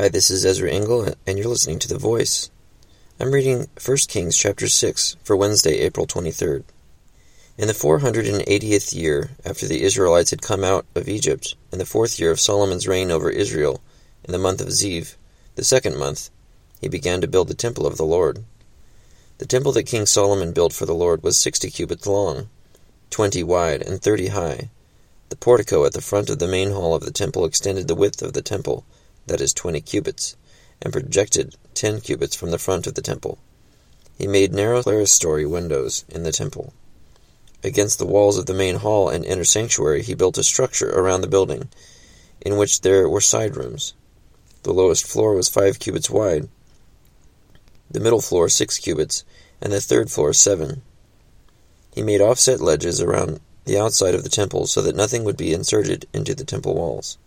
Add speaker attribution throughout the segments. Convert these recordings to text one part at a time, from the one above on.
Speaker 1: Hi, this is Ezra Engel, and you're listening to The Voice. I'm reading 1 Kings chapter 6 for Wednesday, April 23rd. In the 480th year after the Israelites had come out of Egypt, in the fourth year of Solomon's reign over Israel, in the month of Ziv, the second month, he began to build the temple of the Lord. The temple that King Solomon built for the Lord was sixty cubits long, twenty wide, and thirty high. The portico at the front of the main hall of the temple extended the width of the temple, that is, twenty cubits, and projected ten cubits from the front of the temple. He made narrow clerestory windows in the temple. Against the walls of the main hall and inner sanctuary he built a structure around the building, in which there were side rooms. The lowest floor was five cubits wide, the middle floor six cubits, and the third floor seven. He made offset ledges around the outside of the temple so that nothing would be inserted into the temple walls.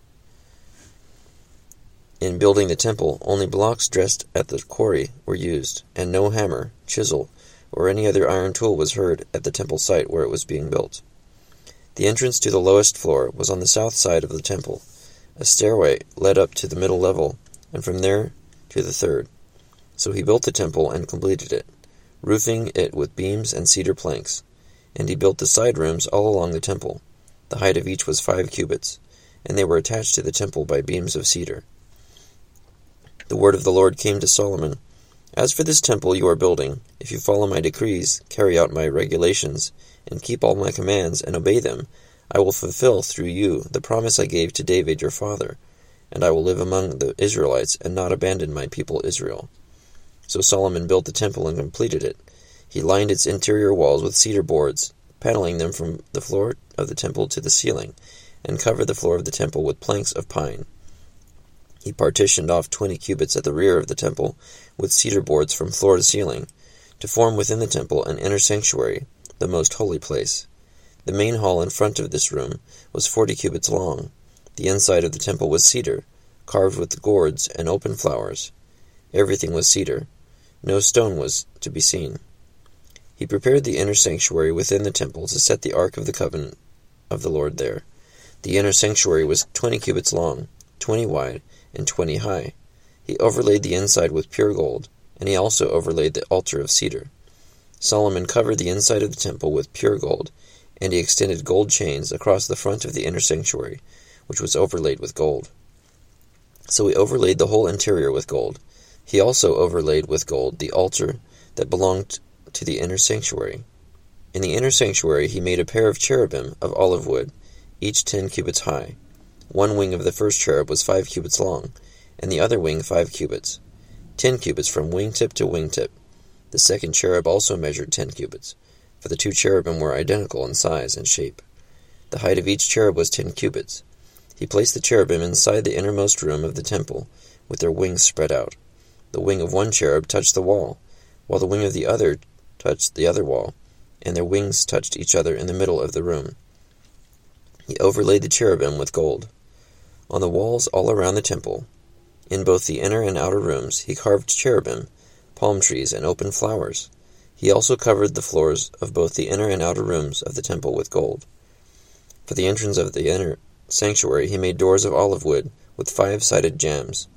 Speaker 1: In building the temple, only blocks dressed at the quarry were used, and no hammer, chisel, or any other iron tool was heard at the temple site where it was being built. The entrance to the lowest floor was on the south side of the temple. A stairway led up to the middle level, and from there to the third. So he built the temple and completed it, roofing it with beams and cedar planks. And he built the side rooms all along the temple. The height of each was five cubits, and they were attached to the temple by beams of cedar. The word of the Lord came to Solomon As for this temple you are building, if you follow my decrees, carry out my regulations, and keep all my commands, and obey them, I will fulfill through you the promise I gave to David your father, and I will live among the Israelites and not abandon my people Israel. So Solomon built the temple and completed it. He lined its interior walls with cedar boards, paneling them from the floor of the temple to the ceiling, and covered the floor of the temple with planks of pine. He partitioned off twenty cubits at the rear of the temple with cedar boards from floor to ceiling, to form within the temple an inner sanctuary, the most holy place. The main hall in front of this room was forty cubits long. The inside of the temple was cedar, carved with gourds and open flowers. Everything was cedar. No stone was to be seen. He prepared the inner sanctuary within the temple to set the ark of the covenant of the Lord there. The inner sanctuary was twenty cubits long, twenty wide, and twenty high. He overlaid the inside with pure gold, and he also overlaid the altar of cedar. Solomon covered the inside of the temple with pure gold, and he extended gold chains across the front of the inner sanctuary, which was overlaid with gold. So he overlaid the whole interior with gold. He also overlaid with gold the altar that belonged to the inner sanctuary. In the inner sanctuary he made a pair of cherubim of olive wood, each ten cubits high. One wing of the first cherub was five cubits long, and the other wing five cubits, ten cubits from wingtip to wingtip. The second cherub also measured ten cubits, for the two cherubim were identical in size and shape. The height of each cherub was ten cubits. He placed the cherubim inside the innermost room of the temple, with their wings spread out. The wing of one cherub touched the wall, while the wing of the other touched the other wall, and their wings touched each other in the middle of the room. He overlaid the cherubim with gold. On the walls all around the temple, in both the inner and outer rooms, he carved cherubim, palm trees, and open flowers. He also covered the floors of both the inner and outer rooms of the temple with gold. For the entrance of the inner sanctuary he made doors of olive wood with five sided jambs,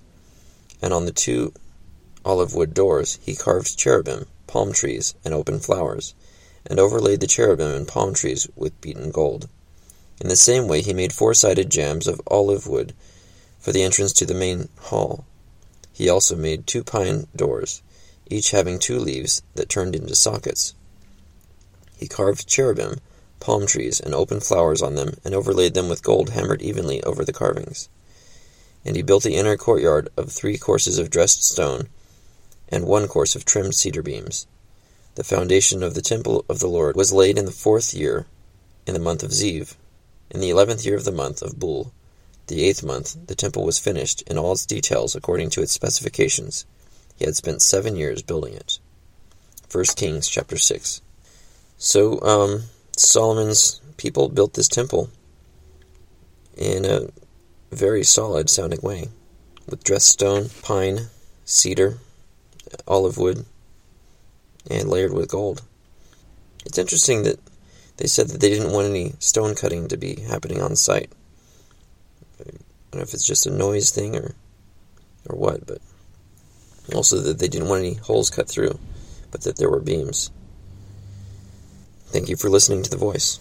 Speaker 1: and on the two olive wood doors, he carved cherubim, palm trees, and open flowers, and overlaid the cherubim and palm trees with beaten gold. In the same way, he made four sided jambs of olive wood for the entrance to the main hall. He also made two pine doors, each having two leaves that turned into sockets. He carved cherubim, palm trees, and open flowers on them, and overlaid them with gold hammered evenly over the carvings. And he built the inner courtyard of three courses of dressed stone and one course of trimmed cedar beams. The foundation of the temple of the Lord was laid in the fourth year, in the month of Ziv. In the eleventh year of the month of Bul, the eighth month, the temple was finished in all its details according to its specifications. He had spent seven years building it. 1 Kings chapter 6. So, um, Solomon's people built this temple in a very solid sounding way with dressed stone, pine, cedar, olive wood, and layered with gold. It's interesting that they said that they didn't want any stone cutting to be happening on site. I don't know if it's just a noise thing or or what, but also that they didn't want any holes cut through, but that there were beams. Thank you for listening to The Voice.